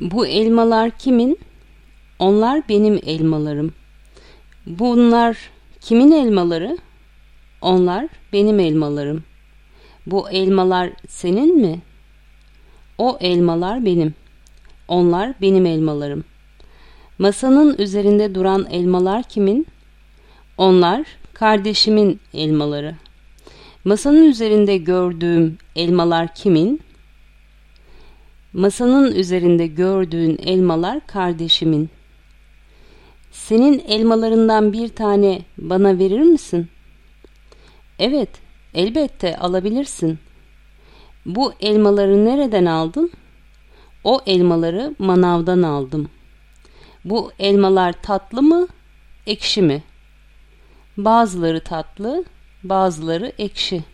Bu elmalar kimin? Onlar benim elmalarım. Bunlar kimin elmaları? Onlar benim elmalarım. Bu elmalar senin mi? O elmalar benim. Onlar benim elmalarım. Masanın üzerinde duran elmalar kimin? Onlar kardeşimin elmaları. Masanın üzerinde gördüğüm elmalar kimin? Masanın üzerinde gördüğün elmalar kardeşimin. Senin elmalarından bir tane bana verir misin? Evet, elbette alabilirsin. Bu elmaları nereden aldın? O elmaları manavdan aldım. Bu elmalar tatlı mı, ekşi mi? Bazıları tatlı, bazıları ekşi.